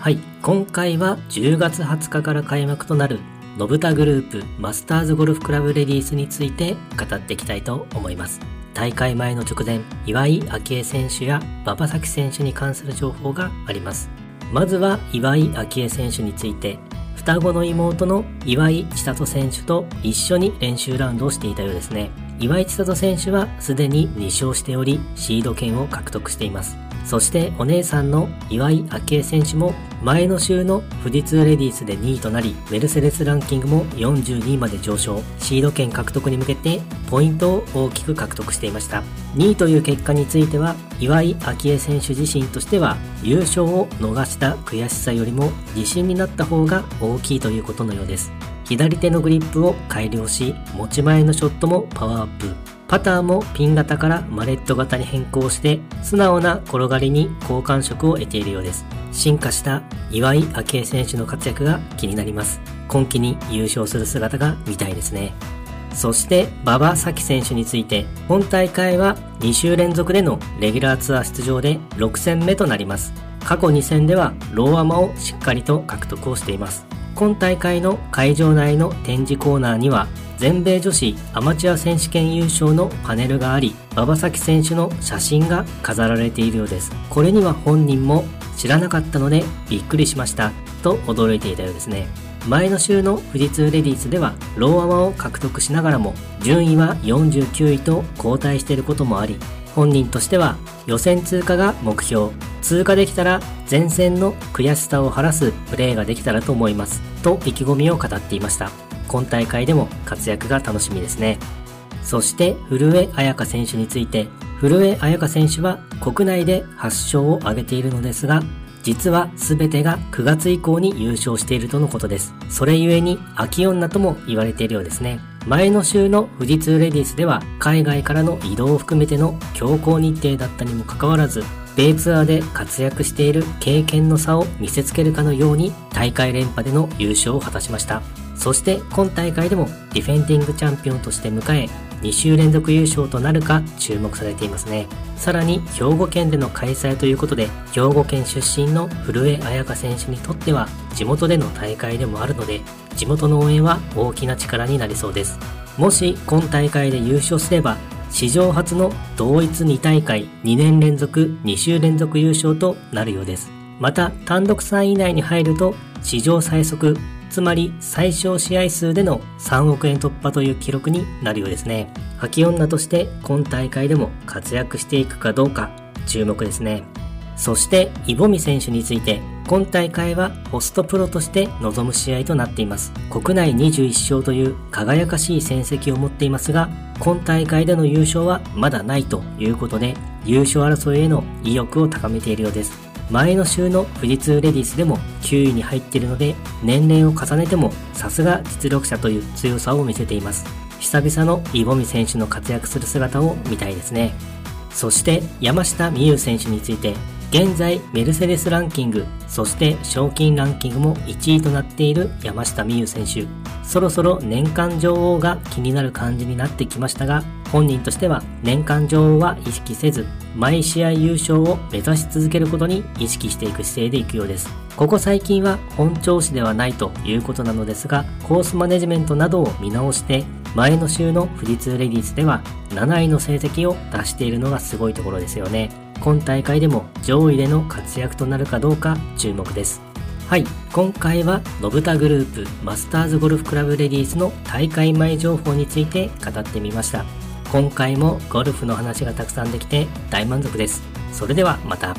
はい、今回は10月20日から開幕となるのぶたグループマスターズゴルフクラブレディースについて語っていきたいと思います。大会前の直前、岩井明愛選手や馬場咲希選手に関する情報があります。まずは岩井明愛選手について、双子の妹の岩井千里選手と一緒に練習ラウンドをしていたようですね。岩井千里選手はすでに2勝しており、シード権を獲得しています。そしてお姉さんの岩井明愛選手も前の週の富士通レディースで2位となり、メルセデスランキングも42位まで上昇、シード権獲得に向けてポイントを大きく獲得していました。2位という結果については、岩井明愛選手自身としては優勝を逃した悔しさよりも自信になった方が大きいということのようです。左手のグリップを改良し、持ち前のショットもパワーアップ。パターもピン型からマレット型に変更して、素直な転がりに好感触を得ているようです。進化した岩井明愛選手の活躍が気になります。今季に優勝する姿が見たいですね。そして馬場咲希選手について本大会は2週連続でのレギュラーツアー出場で6戦目となります過去2戦ではローアマをしっかりと獲得をしています今大会の会場内の展示コーナーには全米女子アマチュア選手権優勝のパネルがあり馬場咲希選手の写真が飾られているようです。これには本人も知らなかったのでびっくりしました。と驚いていたようですね。前の週の富士通レディースではローアマを獲得しながらも順位は49位と後退していることもあり本人としては予選通過が目標。通過できたら前線の悔しさを晴らすプレーができたらと思います。と意気込みを語っていました。今大会でも活躍が楽しみですねそして古江彩佳選手について古江彩佳選手は国内で8勝を挙げているのですが実は全てが9月以降に優勝しているとのことです。それゆえに秋女とも言われているようですね。前の週の富士通レディースでは海外からの移動を含めての強行日程だったにもかかわらず、米ツアーで活躍している経験の差を見せつけるかのように大会連覇での優勝を果たしました。そして今大会でもディフェンディングチャンピオンとして迎え、2週連続優勝となるか注目されていますね。さらに兵庫県での開催ということで、兵庫県出身の古江彩佳選手にとっては地元での大会でもあるので、地元の応援は大きな力になりそうです。もし今大会で優勝すれば、史上初の同一2大会2年連続2週連続優勝となるようです。また単独3位以内に入ると史上最速つまり最小試合数での3億円突破という記録になるようですね。秋女として今大会でも活躍していくかどうか注目ですね。そして、イボミ選手について、今大会はホストプロとして臨む試合となっています。国内21勝という輝かしい戦績を持っていますが、今大会での優勝はまだないということで、優勝争いへの意欲を高めているようです。前の週の富士通レディースでも9位に入っているので年齢を重ねてもさすが実力者という強さを見せています。久々のイボミ選手の活躍する姿を見たいですね。そして山下美夢有選手について現在メルセデスランキングそして賞金ランキングも1位となっている山下美夢有選手。そろそろ年間女王が気になる感じになってきましたが本人としては年間女王は意識せず毎試合優勝を目指し続けることに意識していく姿勢でいくようです。ここ最近は本調子ではないということなのですがコースマネジメントなどを見直して前の週の富士通レディースでは7位の成績を出しているのがすごいところですよね。今大会でも上位での活躍となるかどうか注目です。はい今回はのぶたグループマスターズゴルフクラブレディースの大会前情報について語ってみました。今回もゴルフの話がたくさんできて大満足です。それではまた。